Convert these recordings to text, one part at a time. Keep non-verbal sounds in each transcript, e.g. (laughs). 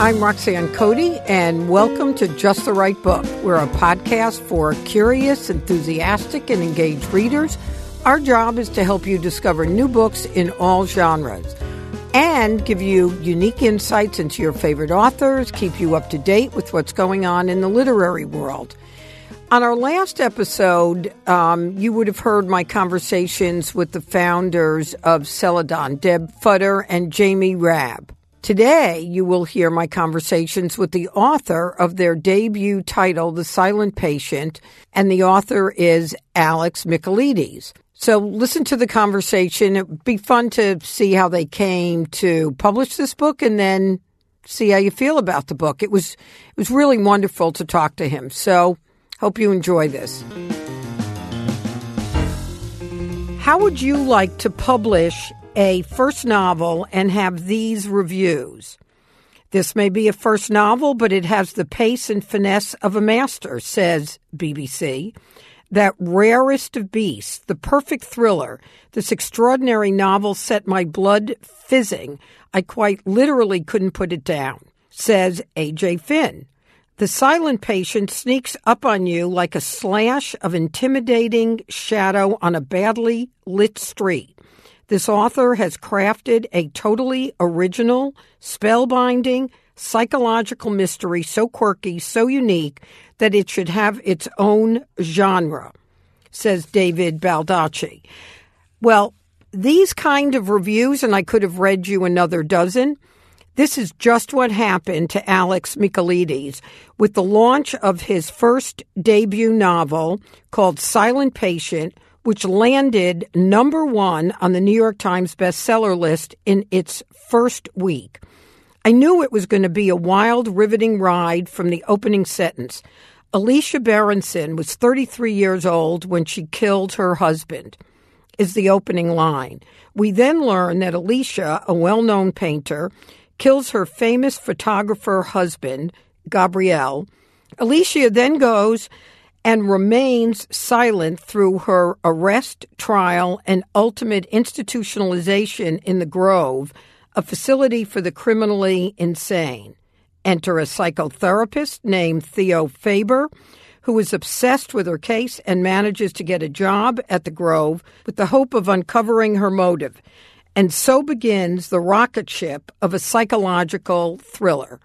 I'm Roxanne Coady, and welcome to Just the Right Book. We're a podcast for curious, enthusiastic, and engaged readers. Our job is to help you discover new books in all genres and give you unique insights into your favorite authors, keep you up to date with what's going on in the literary world. On our last episode, um, you would have heard my conversations with the founders of Celadon, Deb Futter and Jamie Raab. Today, you will hear my conversations with the author of their debut title, The Silent Patient, and the author is Alex Michaelides. So listen to the conversation. It'd be fun to see how they came to publish this book and then see how you feel about the book. It was it was really wonderful to talk to him. So hope you enjoy this. How would you like to publish a first novel and have these reviews. This may be a first novel, but it has the pace and finesse of a master, says BBC. That rarest of beasts, the perfect thriller, this extraordinary novel set my blood fizzing. I quite literally couldn't put it down, says A.J. Finn. The silent patient sneaks up on you like a slash of intimidating shadow on a badly lit street. This author has crafted a totally original, spellbinding, psychological mystery so quirky, so unique, that it should have its own genre, says David Baldacci. Well, these kind of reviews, and I could have read you another dozen, this is just what happened to Alex Michaelides with the launch of his first debut novel called Silent Patient which landed number one on the New York Times bestseller list in its first week. I knew it was going to be a wild, riveting ride from the opening sentence. Alicia Berenson was 33 years old when she killed her husband, is the opening line. We then learn that Alicia, a well known painter, kills her famous photographer husband, Gabriel. Alicia then goes and remains silent through her arrest, trial, and ultimate institutionalization in the Grove, a facility for the criminally insane. Enter a psychotherapist named Theo Faber, who is obsessed with her case and manages to get a job at the Grove with the hope of uncovering her motive. And so begins the rocket ship of a psychological thriller.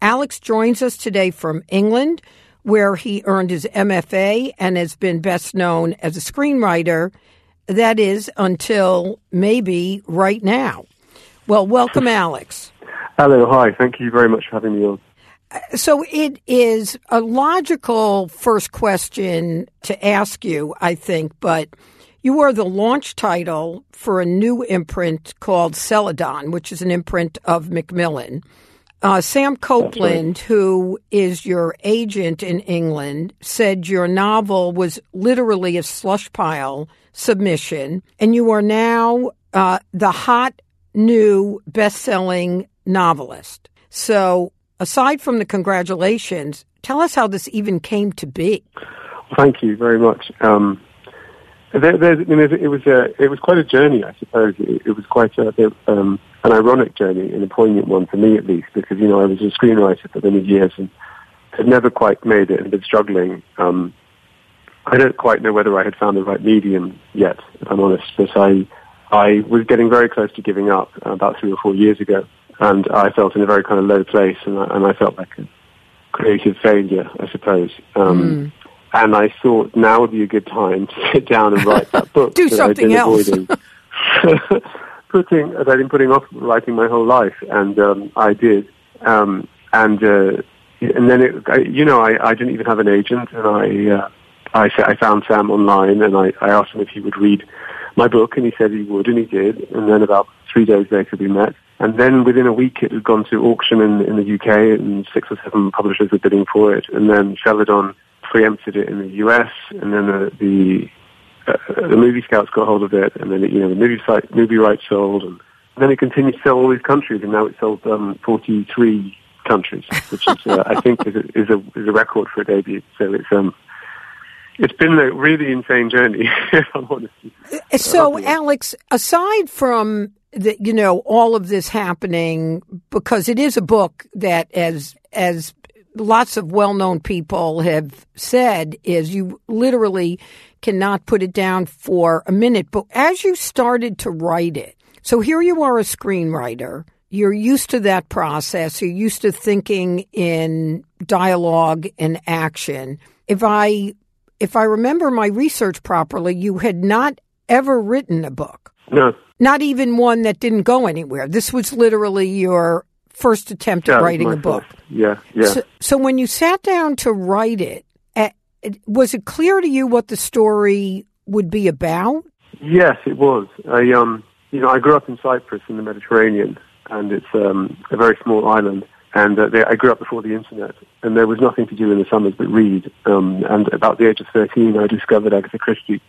Alex joins us today from England where he earned his MFA and has been best known as a screenwriter. That is until maybe right now. Well, welcome, Alex. Hello, hi. Thank you very much for having me on. So it is a logical first question to ask you, I think, but you are the launch title for a new imprint called Celadon, which is an imprint of Macmillan. Uh, Sam Copeland, who is your agent in England, said your novel was literally a slush pile submission, and you are now uh, the hot new best selling novelist. So, aside from the congratulations, tell us how this even came to be. Thank you very much. Um, there, it was a, it was quite a journey, I suppose. It, it was quite a, um, an ironic journey, an poignant one for me at least, because you know I was a screenwriter for many years and had never quite made it and been struggling. Um, I don't quite know whether I had found the right medium yet, if I'm honest. But I, I was getting very close to giving up about three or four years ago, and I felt in a very kind of low place, and I, and I felt like a creative failure, I suppose. Um, mm. And I thought now would be a good time to sit down and write that (laughs) book. Do something else. (laughs) putting I've been putting off writing my whole life, and um, I did. Um, and uh, and then it, I, you know I, I didn't even have an agent, and I uh, I, I found Sam online, and I, I asked him if he would read my book, and he said he would, and he did. And then about three days later, we met. And then within a week, it had gone to auction in, in the UK, and six or seven publishers were bidding for it. And then Celadon preempted it in the US, and then the, the uh, the movie scouts got hold of it, and then you know the movie site, movie rights sold, and then it continued to sell all these countries, and now it sold um, 43 countries, which is uh, I think is a, is a is a record for a debut. So it's um it's been a really insane journey, (laughs) if I'm honest. Uh, so, Alex, aside from that you know all of this happening because it is a book that as as lots of well-known people have said is you literally cannot put it down for a minute but as you started to write it so here you are a screenwriter you're used to that process you're used to thinking in dialogue and action if i if i remember my research properly you had not ever written a book No. not even one that didn't go anywhere. This was literally your first attempt at it writing a book. first. Yeah, yeah. So, so when you sat down to write it- was it clear to you what the story would be about? Yes, it was. I, um, you know, I grew up in Cyprus in the Mediterranean, and it's um, a very small island. And uh, they, I grew up before the internet, and there was nothing to do in the summers but read. Um, and about the age of 13, I discovered Agatha Christie,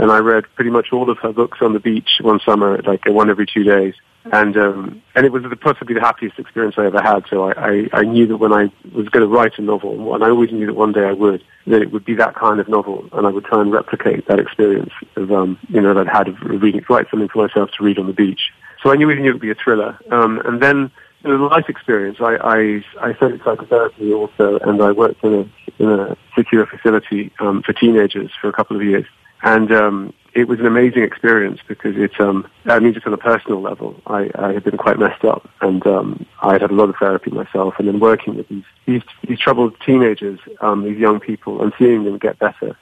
and I read pretty much all of her books on the beach one summer, like uh, one every two days. And um, and it was possibly the happiest experience I ever had. So I, I, I knew that when I was going to write a novel, and I always knew that one day I would, that it would be that kind of novel, and I would try and replicate that experience of um, you know that I'd had of reading, write something for myself to read on the beach. So I knew, knew it would be a thriller. Um, and then you know, the life experience, I, I, I studied psychotherapy also, and I worked in a, in a secure facility um, for teenagers for a couple of years. And um, it was an amazing experience because it, um, I mean, just on a personal level, I, I had been quite messed up, and um, I had had a lot of therapy myself. And then working with these these, these troubled teenagers, um, these young people, and seeing them get better,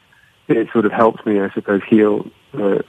it sort of helped me, I suppose, heal the,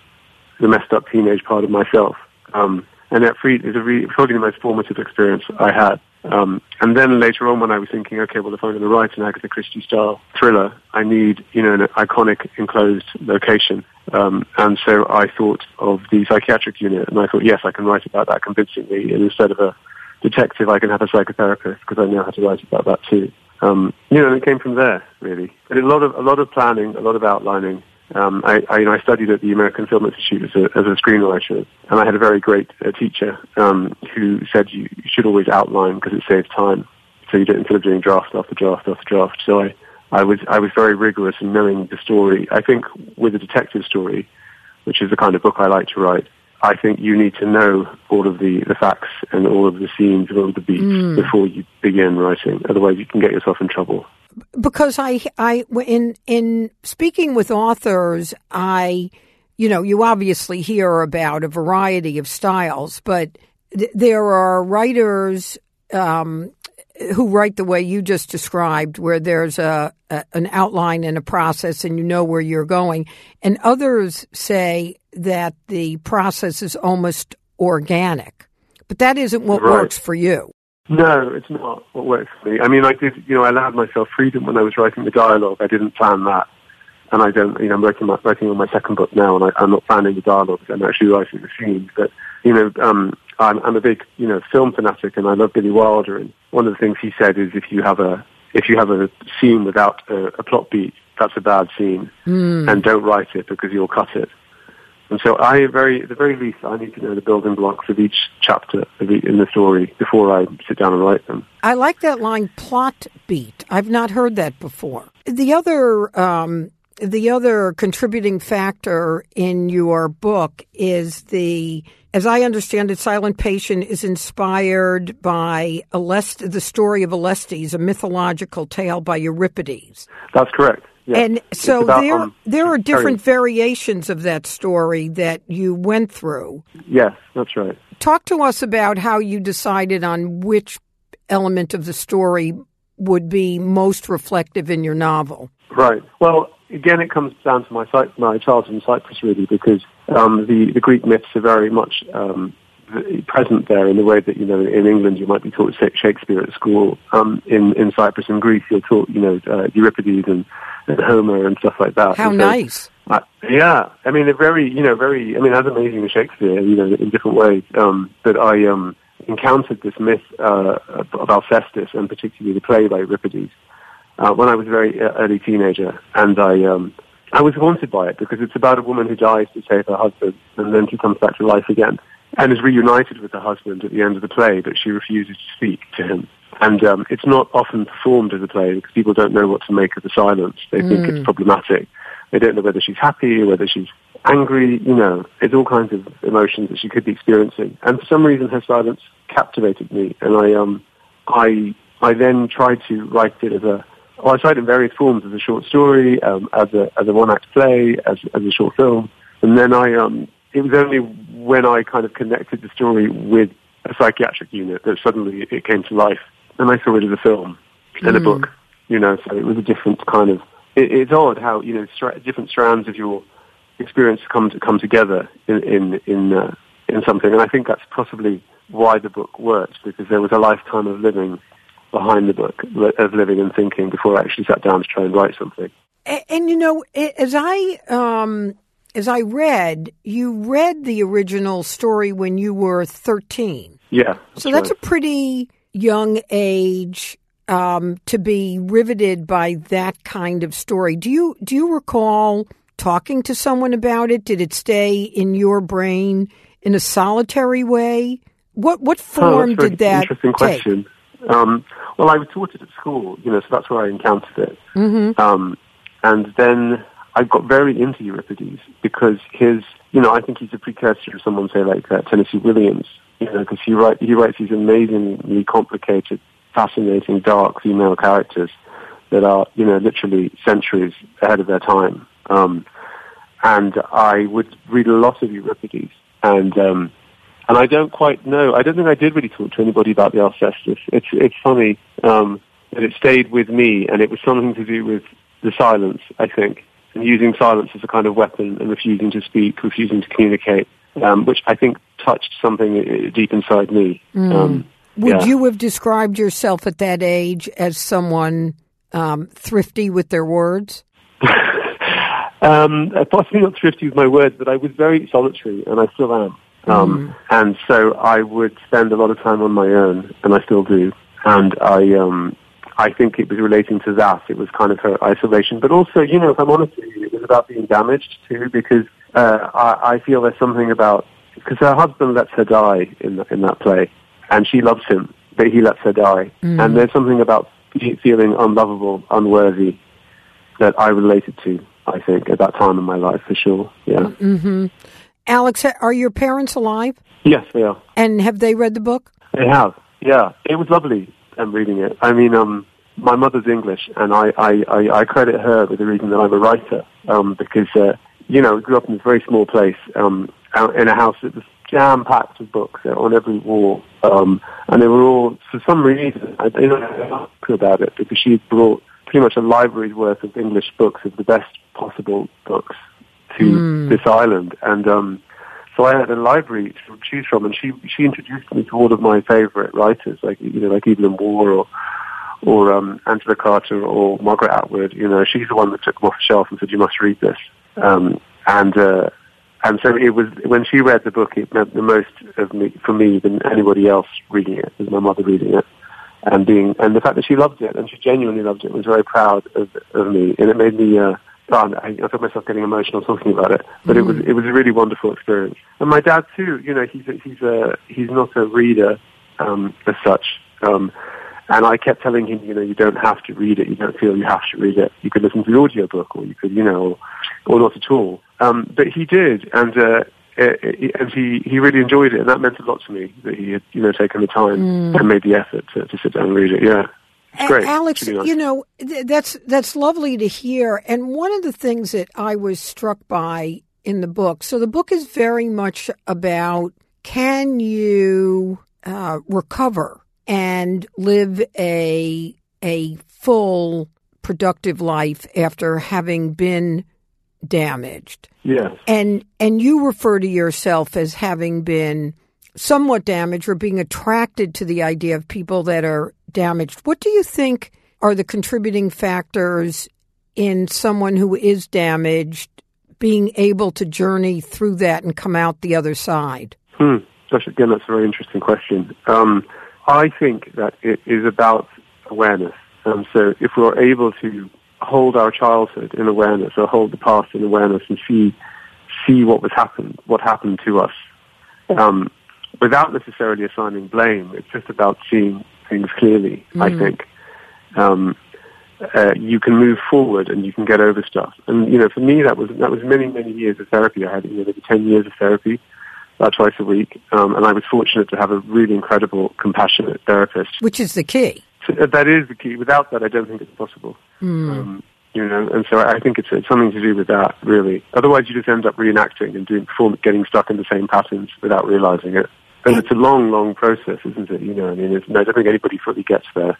the messed up teenage part of myself. Um, and that free is a really, probably the most formative experience I had. Um, and then later on, when I was thinking, okay, well, if I'm going to write an Agatha Christie style thriller, I need, you know, an iconic enclosed location. Um, and so I thought of the psychiatric unit, and I thought, yes, I can write about that convincingly. And instead of a detective, I can have a psychotherapist because I know how to write about that too. Um, you know, and it came from there, really. But a lot of a lot of planning, a lot of outlining, um, I, I, you know, I studied at the American Film Institute as a, as a screenwriter, and I had a very great uh, teacher um, who said you, you should always outline because it saves time. So you don't instead of doing draft after draft after draft. So I, I was I was very rigorous in knowing the story. I think with a detective story, which is the kind of book I like to write, I think you need to know all of the, the facts and all of the scenes and all of the beats before you begin writing. Otherwise, you can get yourself in trouble. Because I, I, in in speaking with authors, I, you know, you obviously hear about a variety of styles, but th- there are writers um, who write the way you just described, where there's a, a an outline and a process, and you know where you're going, and others say that the process is almost organic, but that isn't what Right. works for you. No, it's not what works for me. I mean, I did, you know, I allowed myself freedom when I was writing the dialogue. I didn't plan that. And I don't, you know, I'm working, my, writing on my second book now, and I, I'm not planning the dialogue. I'm actually writing the scenes. But, you know, um, I'm, I'm a big, you know, film fanatic, and I love Billy Wilder. And one of the things he said is if you have a, if you have a scene without a, a plot beat, that's a bad scene. And don't write it because you'll cut it. And so I very, at the very least, I need to know the building blocks of each chapter of in the story before I sit down and write them. I like that line plot beat. I've not heard that before. The other um, the other contributing factor in your book is the as I understand it, Silent Patient is inspired by Alest, the story of Alcestis, a mythological tale by Euripides. That's correct. Yeah. And so about, there um, there are different variations of that story that you went through. Yes, that's right. Talk to us about how you decided on which element of the story would be most reflective in your novel. Right. Well, again, it comes down to my my childhood in Cyprus, really, because um, the the Greek myths are very much um, present there in the way that you know in England you might be taught Shakespeare at school. Um, in in Cyprus and Greece, you're taught you know uh, Euripides and, and Homer and stuff like that. How so- nice. Uh, yeah, I mean, they're very, you know, very, I mean, as amazing as Shakespeare, you know, in different ways. Um, but I um, encountered this myth uh, of Alcestis, and particularly the play by Euripides, uh, when I was a very uh, early teenager, and I, um, I was haunted by it because it's about a woman who dies to save her husband, and then she comes back to life again, and is reunited with her husband at the end of the play, but she refuses to speak to him. And um, it's not often performed as a play because people don't know what to make of the silence. They think it's problematic. They don't know whether she's happy or whether she's angry, you know, it's all kinds of emotions that she could be experiencing. And for some reason, her silence captivated me, and I um, I I then tried to write it as a well, I tried it in various forms as a short story, um, as a as a one act play, as as a short film, and then I um, it was only when I kind of connected the story with a psychiatric unit that suddenly it came to life, and I saw it as a film and a book, you know. So it was a different kind of. It, it's odd how you know stra- different strands of your experience come to come together in in in, uh, in something, and I think that's possibly why the book worked because there was a lifetime of living behind the book of living and thinking before I actually sat down to try and write something. And, and you know, as I um, as I read, you read the original story when you were thirteen. Yeah. That's so that's right. a pretty young age um, to be riveted by that kind of story. Do you do you recall talking to someone about it? Did it stay in your brain in a solitary way? What what form oh, did that interesting take? question. Um, well, I was taught it at school, you know, so that's where I encountered it. Mm-hmm. Um, and then I got very into Euripides because his, you know, I think he's a precursor to someone say like uh, Tennessee Williams, you know, because he write he writes these amazingly complicated, fascinating, dark female characters that are, you know, literally centuries ahead of their time. Um, and I would read a lot of Euripides, and um, and I don't quite know. I don't think I did really talk to anybody about the Alcestis. It's it's funny um, that it stayed with me, and it was something to do with the silence. I think, and using silence as a kind of weapon, and refusing to speak, refusing to communicate, um, which I think touched something uh, deep inside me. Mm. Um, Would yeah. you have described yourself at that age as someone um, thrifty with their words? (laughs) um, possibly not thrifty with my words, but I was very solitary, and I still am. Um, mm. And so I would spend a lot of time on my own, and I still do. And I, um, I think it was relating to that. It was kind of her isolation, but also, you know, if I'm honest with you, it was about being damaged too, because uh, I, I feel there's something about because her husband lets her die in the, in that play, and she loves him, but he lets her die, mm. and there's something about feeling unlovable, unworthy that I related to. I think at that time in my life, for sure. Yeah. Mm-hmm. Alex, are your parents alive? Yes, they are. And have they read the book? They have. Yeah, it was lovely. I'm reading it. I mean, um, my mother's English, and I, I, I, I credit her with the reason that I'm a writer um, because uh, you know, I grew up in this very small place um, out in a house that was jam packed with books uh, on every wall, um, and they were all for some reason I don't know about it because she brought pretty much a library's worth of English books of the best possible books to Mm. this island, and um, so I had a library to choose from, and she she introduced me to all of my favorite writers, like you know, like Evelyn Waugh or or um, Angela Carter or Margaret Atwood. You know, she's the one that took them off the shelf and said, "You must read this." Um, and uh, and so it was when she read the book, it meant the most of me for me than anybody else reading it. Was my mother reading it, and being and the fact that she loved it and she genuinely loved it was very proud of of me, and it made me. Uh, I, I felt myself getting emotional talking about it, but it was it was a really wonderful experience. And my dad too. You know, he's a, he's a he's not a reader um, as such. Um, and I kept telling him, you know, you don't have to read it. You don't feel you have to read it. You could listen to the audiobook or you could, you know, or, or not at all. Um, but he did, and uh, it, and he, he really enjoyed it, and that meant a lot to me that he had, you know, taken the time Mm. and made the effort to, to sit down and read it. Yeah, great. Alex, nice. you know th- that's that's lovely to hear. And one of the things that I was struck by in the book, so the book is very much about can you uh, recover and live a a full productive life after having been damaged. Yes. And and you refer to yourself as having been somewhat damaged or being attracted to the idea of people that are damaged. What do you think are the contributing factors in someone who is damaged being able to journey through that and come out the other side? Hmm. Again, that's a very interesting question. Um, I think that it is about awareness. And so if we're able to hold our childhood in awareness or hold the past in awareness and see see what was happened, what happened to us, um, without necessarily assigning blame, it's just about seeing things clearly. I Mm. think, um, uh, you can move forward and you can get over stuff. And you know, for me, that was that was many many years of therapy. I had you know maybe ten years of therapy, uh, twice a week, um, and I was fortunate to have a really incredible, compassionate therapist. Which is the key. So, uh, that is the key. Without that, I don't think it's possible. Mm. Um, you know, and so I think it's, it's something to do with that, really. Otherwise, you just end up reenacting and doing, getting stuck in the same patterns without realizing it. And it's a long, long process, isn't it? You know, I mean, it's, I don't think anybody fully gets there.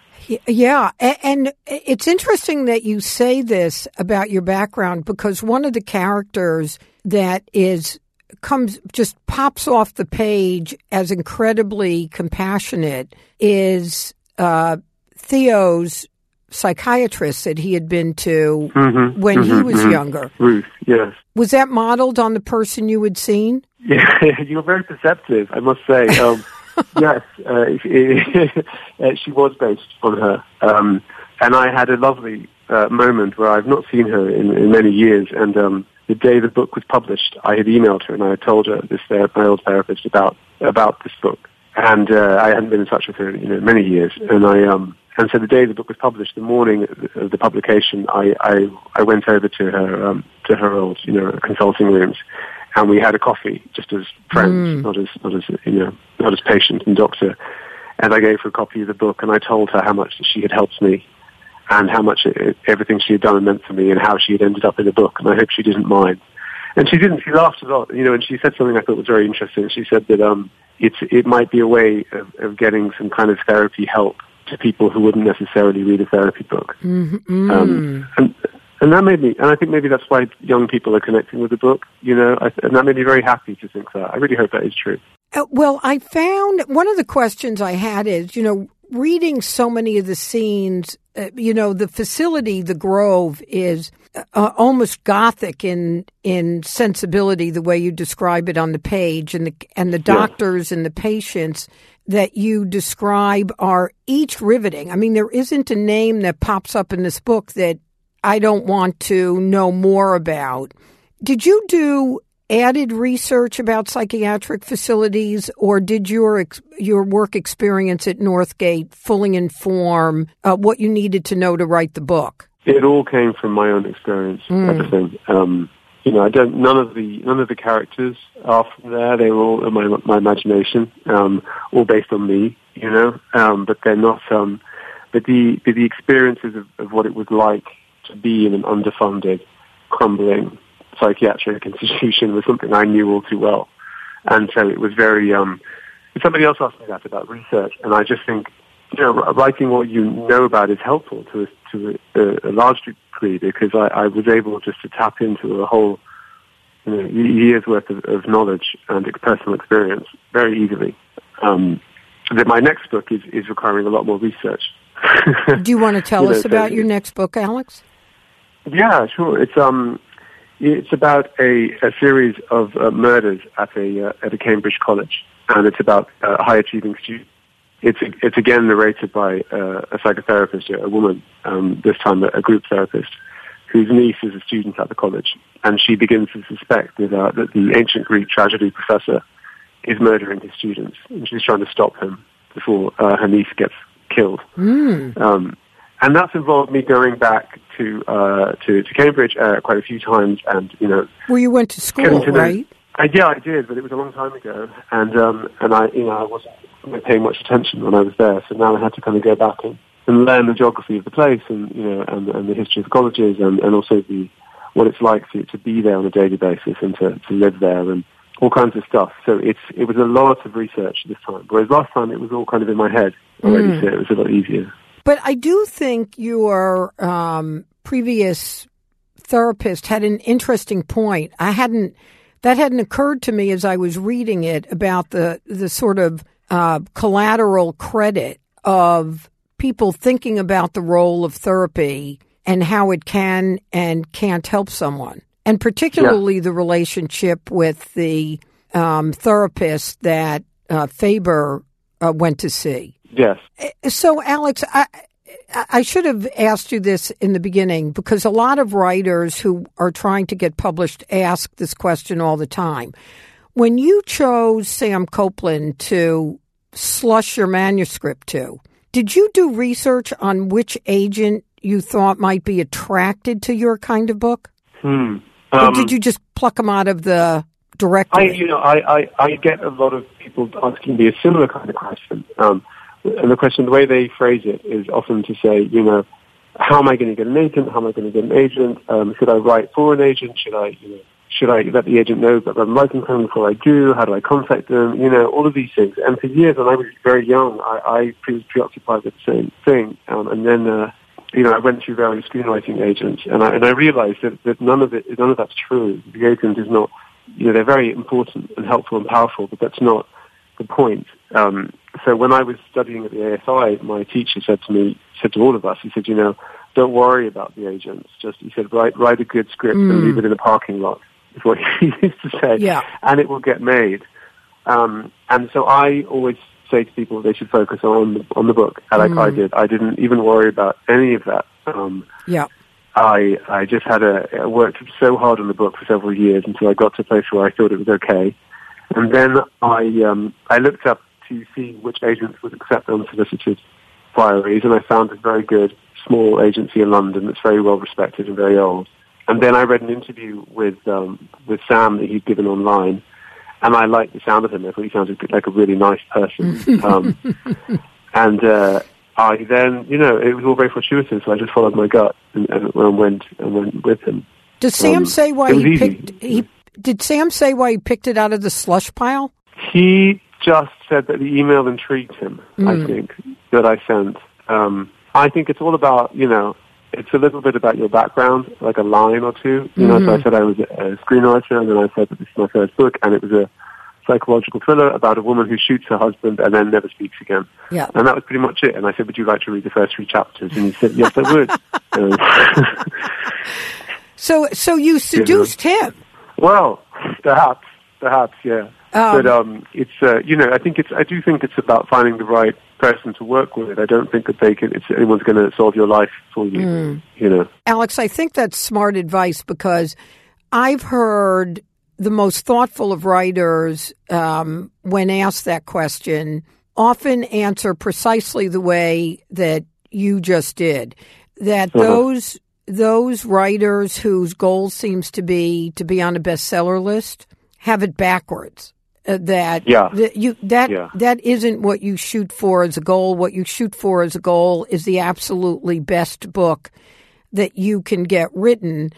Yeah, and it's interesting that you say this about your background because one of the characters that is comes just pops off the page as incredibly compassionate is uh, Theo's psychiatrist that he had been to mm-hmm, when mm-hmm, he was mm-hmm. younger. Ruth, yes. Was that modeled on the person you had seen? Yeah, (laughs) you're very perceptive, I must say. Um, (laughs) yes, uh, (laughs) uh, she was based on her. Um, and I had a lovely uh, moment where I've not seen her in, in many years. And um, the day the book was published, I had emailed her and I had told her, this my old therapist, about about this book. And uh, I hadn't been in touch with her in you know, many years. And I um, and so the day the book was published, the morning of the publication, I, I, I went over to her, um, to her old, you know, consulting rooms and we had a coffee just as friends, mm. not as, not as, you know, not as patient and doctor. And I gave her a copy of the book and I told her how much she had helped me and how much it, everything she had done meant for me and how she had ended up in the book. And I hope she didn't mind. And she didn't. She laughed a lot, you know, and she said something I thought was very interesting. She said that um, it's, it might be a way of, of getting some kind of therapy help to people who wouldn't necessarily read a therapy book. Mm-hmm. Um, and, and that made me, and I think maybe that's why young people are connecting with the book, you know, I, and that made me very happy to think that. I really hope that is true. Uh, well, I found one of the questions I had is, you know, reading so many of the scenes, you know, the facility, the Grove, is uh, almost gothic in in sensibility, the way you describe it on the page, and the and the doctors yeah. and the patients that you describe are each riveting. I mean, there isn't a name that pops up in this book that I don't want to know more about. Did you do added research about psychiatric facilities, or did your your work experience at Northgate fully inform uh, what you needed to know to write the book? It all came from my own experience. Mm. Everything. Um, you know, I don't. None of the none of the characters are from there. They were all in my my imagination, um, all based on me. You know, um, but they're not. Um, but the the experiences of, of what it was like to be in an underfunded, crumbling psychiatric institution was something I knew all too well. And so it was very, um, somebody else asked me that about research, and I just think, you know, writing what you know about is helpful to, to a, a large degree because I, I was able just to tap into a whole you know, years worth of, of knowledge and personal experience very easily. Um, that my next book is, is requiring a lot more research. Do you want to (laughs) tell you us know, about so, your next book, Alex? Yeah, sure. It's um, it's about a, a series of uh, murders at a uh, at a Cambridge college, and it's about uh, high achieving students. It's it's again narrated by uh, a psychotherapist, a woman, um, this time a, group therapist, whose niece is a student at the college, and she begins to suspect that, uh, that the ancient Greek tragedy professor is murdering his students, and she's trying to stop him before uh, her niece gets killed. Mm. Um, and that's involved me going back to uh, to, to Cambridge uh, quite a few times, and you know, where you went to school, to right? I, yeah, I did, but it was a long time ago, and um, and I you know I wasn't paying much attention when I was there, so now I had to kind of go back and, and learn the geography of the place, and you know, and, and the history of the colleges, and, and also the what it's like to, to be there on a daily basis and to, to live there and all kinds of stuff. So it's it was a lot of research this time, whereas last time it was all kind of in my head already, mm. so it was a lot easier. But I do think your um, previous therapist had an interesting point. I hadn't that hadn't occurred to me as I was reading it about the the sort of uh, collateral credit of people thinking about the role of therapy and how it can and can't help someone, and particularly yeah. the relationship with the um, therapist that uh, Faber uh, went to see. Yes. So, Alex, I, I should have asked you this in the beginning because a lot of writers who are trying to get published ask this question all the time. When you chose Sam Copeland to slush your manuscript to, did you do research on which agent you thought might be attracted to your kind of book? Hmm. or Um, did you just pluck them out of the I, directory? you know, I, I, I get a lot of people asking me a similar kind of question. Um, and the question, the way they phrase it is often to say, you know, how am I going to get an agent? How am I going to get an agent? Um, should I write for an agent? Should I, you know, should I let the agent know that I'm writing for them before I do? How do I contact them? You know, all of these things. And for years, when I was very young, I, I was preoccupied with the same thing. Um, and then, uh, you know, I went through various screenwriting agents, and I, and I realized that, that none of it, none of that's true. The agent is not, you know, they're very important and helpful and powerful, but that's not the point. Um, so when I was studying at the AFI, my teacher said to me, said to all of us, he said, you know, don't worry about the agents. Just, he said, write, write a good script and leave it in a parking lot, is what (laughs) he used to say. Yeah. And it will get made. Um, and so I always say to people they should focus on the, on the book, like I did. I didn't even worry about any of that. Um, yeah. I I just had a I worked so hard on the book for several years until I got to a place where I thought it was okay, and then I um, I looked up to see which agents would accept unsolicited inquiries, and I found a very good small agency in London that's very well respected and very old. And then I read an interview with um, with Sam that he'd given online, and I liked the sound of him. I thought he sounded like a really nice person. (laughs) um, and uh, I then, you know, it was all very fortuitous. So I just followed my gut and, and, and went and went with him. Does Sam Um, say why he easy. picked? He did Sam say why he picked it out of the slush pile? He just said that the email intrigued him. I think that I sent. Um, I think it's all about, you know, it's a little bit about your background, like a line or two. You know, so I said I was a screenwriter, and then I said that this is my first book, and it was a psychological thriller about a woman who shoots her husband and then never speaks again. Yeah. And that was pretty much it. And I said, would you like to read the first three chapters? And he said, yes, I would. (laughs) So so you seduced him. Well, perhaps, perhaps, yeah. But um, it's uh, you know, I think it's I do think it's about finding the right person to work with. I don't think that they can. It's anyone's going to solve your life for you. You know. Alex, I think that's smart advice because I've heard the most thoughtful of writers, um, when asked that question, often answer precisely the way that you just did. That those those writers whose goal seems to be to be on a bestseller list have it backwards. Uh, that Yeah. that you that Yeah. that isn't what you shoot for as a goal. What you shoot for as a goal is the absolutely best book that you can get written.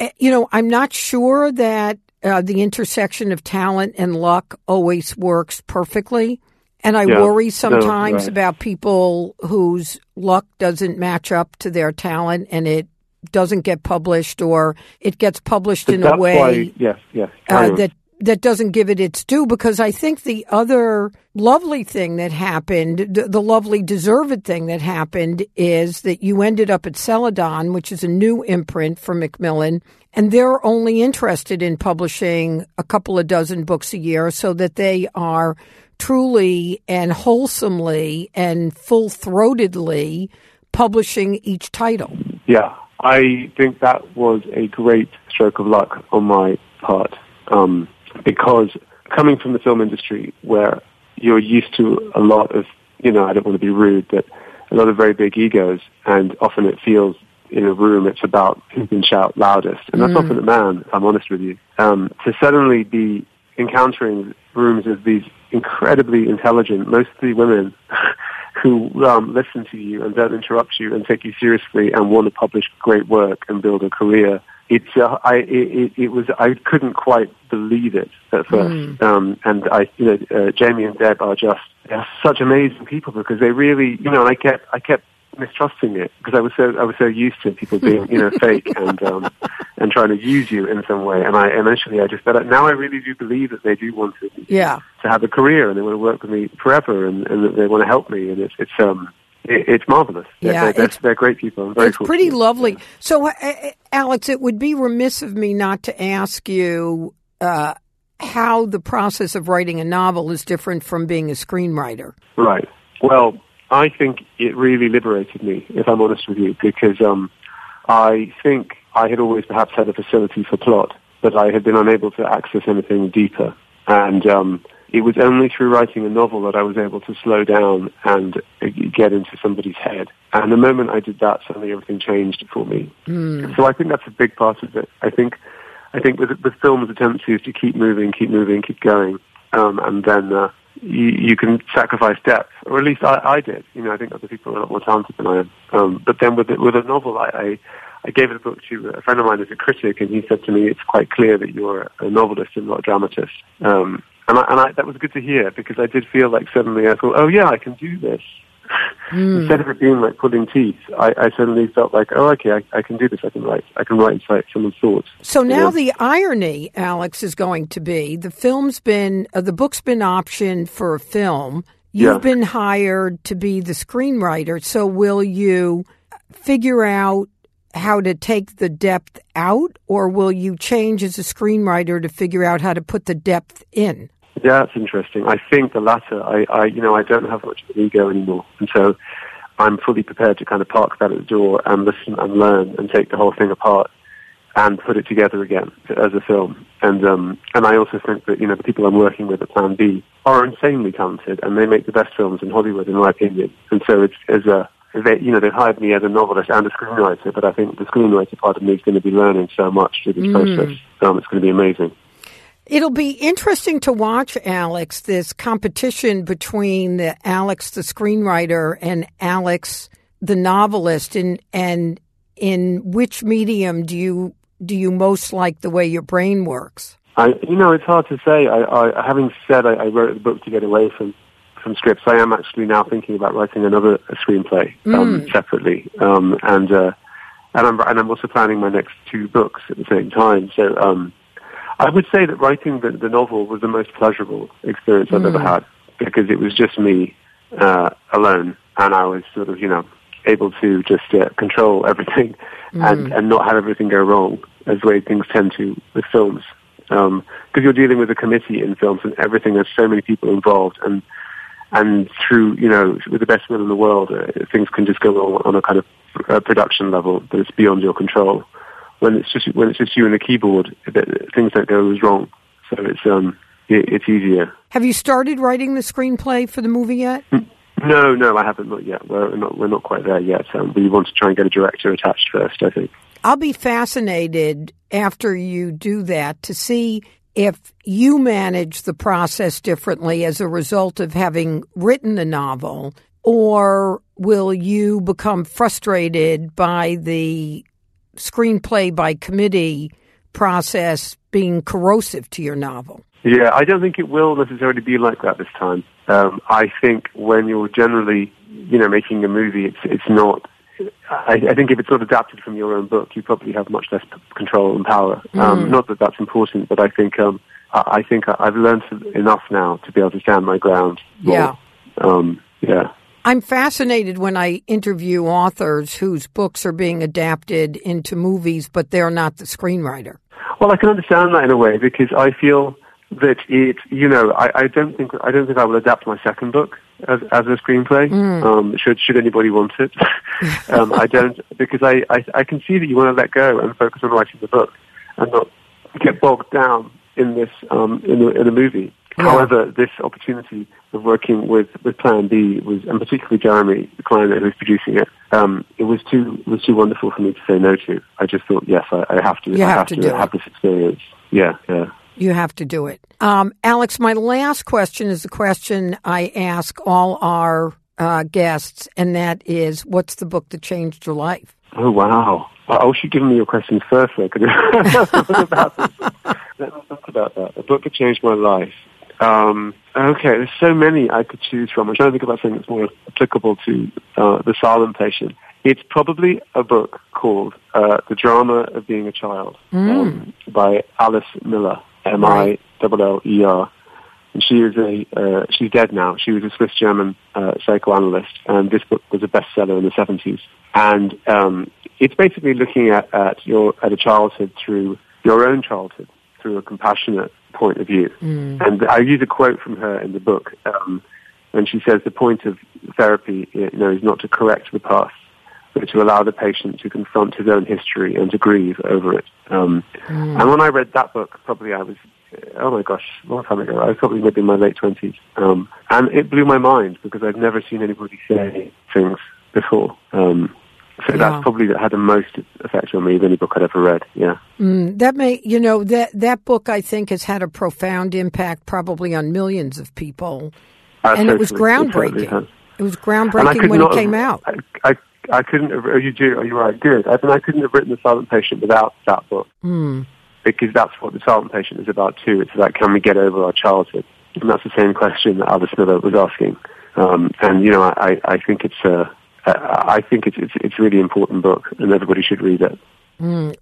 Uh, You know, I'm not sure that uh, the intersection of talent and luck always works perfectly. And I Yeah. worry No, sometimes right. about people whose luck doesn't match up to their talent and it doesn't get published or it gets published But in a way why, yes, yes. uh, that that doesn't give it its due because I think the other lovely thing that happened, the, the lovely deserved thing that happened is that you ended up at Celadon, which is a new imprint for Macmillan, and they're only interested in publishing a couple of dozen books a year so that they are truly and wholesomely and full throatedly publishing each title. Yeah, I think that was a great stroke of luck on my part um, because coming from the film industry where you're used to a lot of, you know, I don't want to be rude, but a lot of very big egos, and often it feels in a room it's about who can shout loudest, and that's often a man, if I'm honest with you. Um, to suddenly be encountering rooms of these incredibly intelligent, mostly women, (laughs) who um, listen to you and don't interrupt you and take you seriously and want to publish great work and build a career. It's uh, I it, it, it was I couldn't quite believe it at first, um, and I you know uh, Jamie and Deb are just they're such amazing people because they really you know I kept I kept mistrusting it because I was so I was so used to people being you know (laughs) fake and um, and trying to use you in some way. And I eventually I just but now I really do believe that they do want to Yeah. to have a career and they want to work with me forever and, and that they want to help me. And it's it's um it, it's marvelous. They're, Yeah, they're, they're, great people. I'm very it's pretty lovely. So, uh, uh, Alex, it would be remiss of me not to ask you uh, how the process of writing a novel is different from being a screenwriter. Right. Well, I think it really liberated me, if I'm honest with you, because um, I think I had always perhaps had a facility for plot, but I had been unable to access anything deeper. And um, it was only through writing a novel that I was able to slow down and get into somebody's head. And the moment I did that, suddenly everything changed for me. Mm. So I think that's a big part of it. I think, I think with, with films, the tendency is to keep moving, keep moving, keep going, um, and then uh, you, you can sacrifice depth, or at least I, I did. You know, I think other people are a lot more talented than I am. Um, but then with with a novel, I, I I gave a book to a friend of mine as a critic, and he said to me, "It's quite clear that you're a novelist and not a dramatist." Um, and I, and I, that was good to hear because I did feel like suddenly I thought, "Oh yeah, I can do this." Mm. Instead of it being like pulling teeth, I, I suddenly felt like, oh, okay, I, I, can do this. I can write. I can write inside someone's thoughts. So now yeah. the irony, Alex, is going to be the film's been, uh, the book's been optioned for a film. You've yeah. been hired to be the screenwriter. So will you figure out how to take the depth out, or will you change as a screenwriter to figure out how to put the depth in? Yeah, that's interesting. I think the latter. I, I, you know, I don't have much of an ego anymore, and so I'm fully prepared to kind of park that at the door and listen and learn and take the whole thing apart and put it together again as a film. And um, and I also think that you know the people I'm working with at Plan B are insanely talented, and they make the best films in Hollywood, in my opinion. And so it's as a they, you know, they've hired me as a novelist and a screenwriter, but I think the screenwriter part of me is going to be learning so much through this mm. process. Um, it's going to be amazing. It'll be interesting to watch, Alex, this competition between the Alex, the screenwriter, and Alex, the novelist, and and in which medium do you do you most like the way your brain works? I, you know, it's hard to say. I, I having said I, I wrote the book to get away from from scripts. I am actually now thinking about writing another screenplay um, mm. separately, um, and uh, and I'm and I'm also planning my next two books at the same time. So um, I would say that writing the, the novel was the most pleasurable experience I've ever mm. had because it was just me uh, alone, and I was sort of you know able to just uh, control everything mm. and and not have everything go wrong as the way things tend to with films because um, you're dealing with a committee in films and everything. There's so many people involved, and and through you know with the best will in the world, uh, things can just go on, on a kind of uh, production level that is beyond your control. When it's just when it's just you and the keyboard, things don't go as wrong. So it's um it, it's easier. Have you started writing the screenplay for the movie yet? No, no, I haven't not yet. We're not we're not quite there yet. Um, we want to try and get a director attached first. I think. I'll be fascinated after you do that to see if you manage the process differently as a result of having written the novel, or will you become frustrated by the screenplay by committee process being corrosive to your novel? Yeah, I don't think it will necessarily be like that this time. Um, I think when you're generally, you know, making a movie, it's it's not. I, I, think if it's not adapted from your own book, you probably have much less control and power. Um, mm. Not that that's important, but I think um, I think I've learned enough now to be able to stand my ground. More. Yeah. Um, yeah. I'm fascinated when I interview authors whose books are being adapted into movies, but they're not the screenwriter. Well, I can understand that in a way because I feel that it, you know, I, I don't think I don't think I will adapt my second book as, as a screenplay. Mm. Um, should should anybody want it? (laughs) um, I don't because I, I I can see that you want to let go and focus on writing the book and not get bogged down in this um, in, a, in a movie. Yeah. However, this opportunity of working with, with Plan B was, and particularly Jeremy, the client who was producing it, um, it was too was too wonderful for me to say no to. I just thought, yes, I, I have to. You I have, have to, to have this experience. Yeah, yeah. You have to do it. Um, Alex, my last question is a question I ask all our uh, guests, and that is, what's the book that changed your life? Oh wow! I wish you'd given me your questions first. Though, because (laughs) about this. Let me talk about that. The book that changed my life. Um, okay, there's so many I could choose from. I'm trying to think about something that's more applicable to uh, the silent patient. It's probably a book called uh, The Drama of Being a Child mm. um, by Alice Miller. M I L L E R. And she is a uh, she's dead now. She was a Swiss German uh, psychoanalyst, and this book was a bestseller in the seventies. And um, it's basically looking at, at your at a childhood through your own childhood through a compassionate point of view. Mm. And I use a quote from her in the book, um, and she says the point of therapy, you know, is not to correct the past, but to allow the patient to confront his own history and to grieve over it. Um, mm. And when I read that book, probably I was oh my gosh, a long time ago. I was probably maybe in my late twenties, um, and it blew my mind because I'd never seen anybody say things before. Um, so that's probably had the most effect on me of any book I'd ever read. Yeah. Mm, that may, you know, that that book I think has had a profound impact, probably on millions of people, Uh, and it was totally. It totally groundbreaking. It was groundbreaking when it came have- out. I, I, I couldn't have, oh, you do, you're right, good. I mean, I couldn't have written The Silent Patient without that book. Mm. Because that's what The Silent Patient is about too. It's about can we get over our childhood? And that's the same question that Alice Miller was asking. Um, and, you know, I, I think it's a, I I think it's, it's, it's really important book and everybody should read it.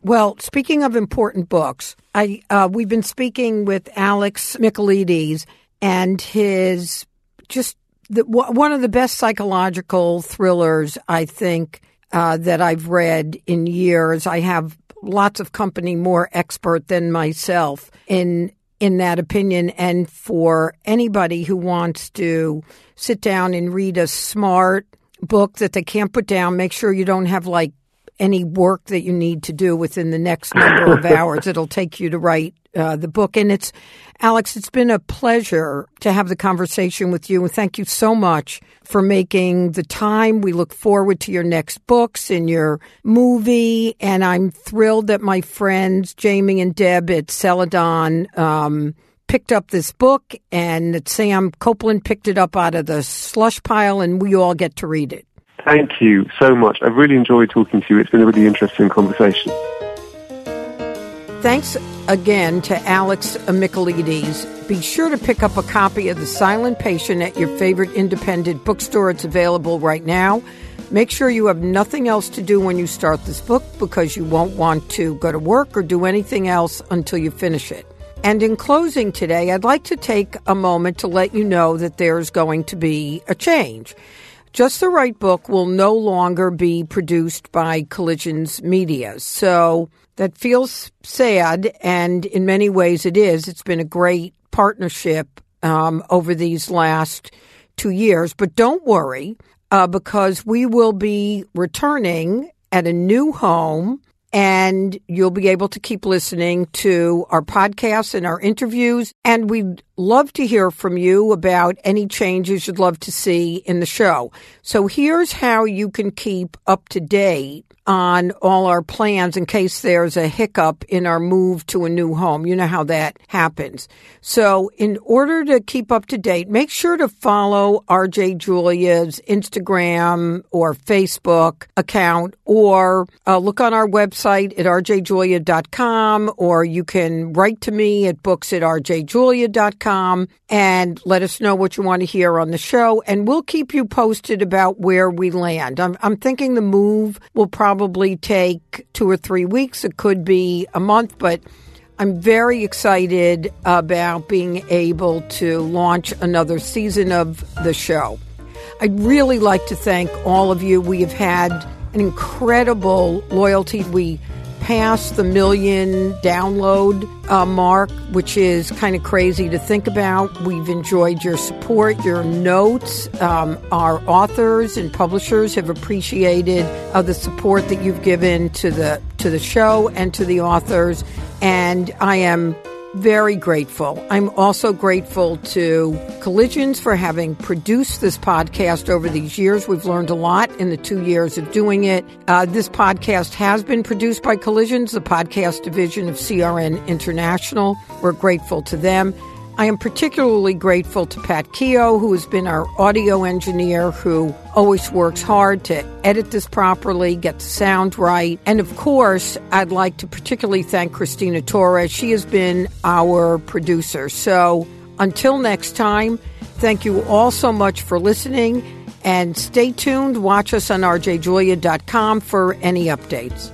Well, speaking of important books, I uh, we've been speaking with Alex Michaelides and his just the, w- one of the best psychological thrillers I think uh, that I've read in years. I have lots of company more expert than myself in in that opinion, and for anybody who wants to sit down and read a smart book that they can't put down, make sure you don't have like any work that you need to do within the next number of (laughs) hours. It'll take you to write uh, the book. And it's, Alex, it's been a pleasure to have the conversation with you. And thank you so much for making the time. We look forward to your next books and your movie. And I'm thrilled that my friends, Jamie and Deb at Celadon, um, picked up this book and Sam Copeland picked it up out of the slush pile and we all get to read it. Thank you so much. I've really enjoyed talking to you. It's been a really interesting conversation. Thanks again to Alex Michaelides. Be sure to pick up a copy of The Silent Patient at your favorite independent bookstore. It's available right now. Make sure you have nothing else to do when you start this book because you won't want to go to work or do anything else until you finish it. And in closing today, I'd like to take a moment to let you know that there's going to be a change. Just the Right Book will no longer be produced by Collisions Media. So that feels sad, and in many ways it is. It's been a great partnership um, over these last two years. But don't worry, uh, because we will be returning at a new home. And you'll be able to keep listening to our podcasts and our interviews. And we'd love to hear from you about any changes you'd love to see in the show. So here's how you can keep up to date on all our plans in case there's a hiccup in our move to a new home. You know how that happens. So in order to keep up to date, make sure to follow RJ Julia's Instagram or Facebook account or uh, look on our website at rjjulia.com or you can write to me at books at rjjulia.com and let us know what you want to hear on the show and we'll keep you posted about where we land. I'm, I'm thinking the move will probably take two or three weeks. It could be a month, but I'm very excited about being able to launch another season of the show. I'd really like to thank all of you. We have had an incredible loyalty. We passed the million download uh, mark, which is kind of crazy to think about. We've enjoyed your support, your notes. Um, our authors and publishers have appreciated uh, the support that you've given to the to the show and to the authors, and I am very grateful. I'm also grateful to Collisions for having produced this podcast over these years. We've learned a lot in the two years of doing it. Uh, this podcast has been produced by Collisions, the podcast division of CRN International. We're grateful to them. I am particularly grateful to Pat Keogh, who has been our audio engineer, who always works hard to edit this properly, get the sound right. And of course, I'd like to particularly thank Christina Torres. She has been our producer. So until next time, thank you all so much for listening and stay tuned. Watch us on rjjulia.com for any updates.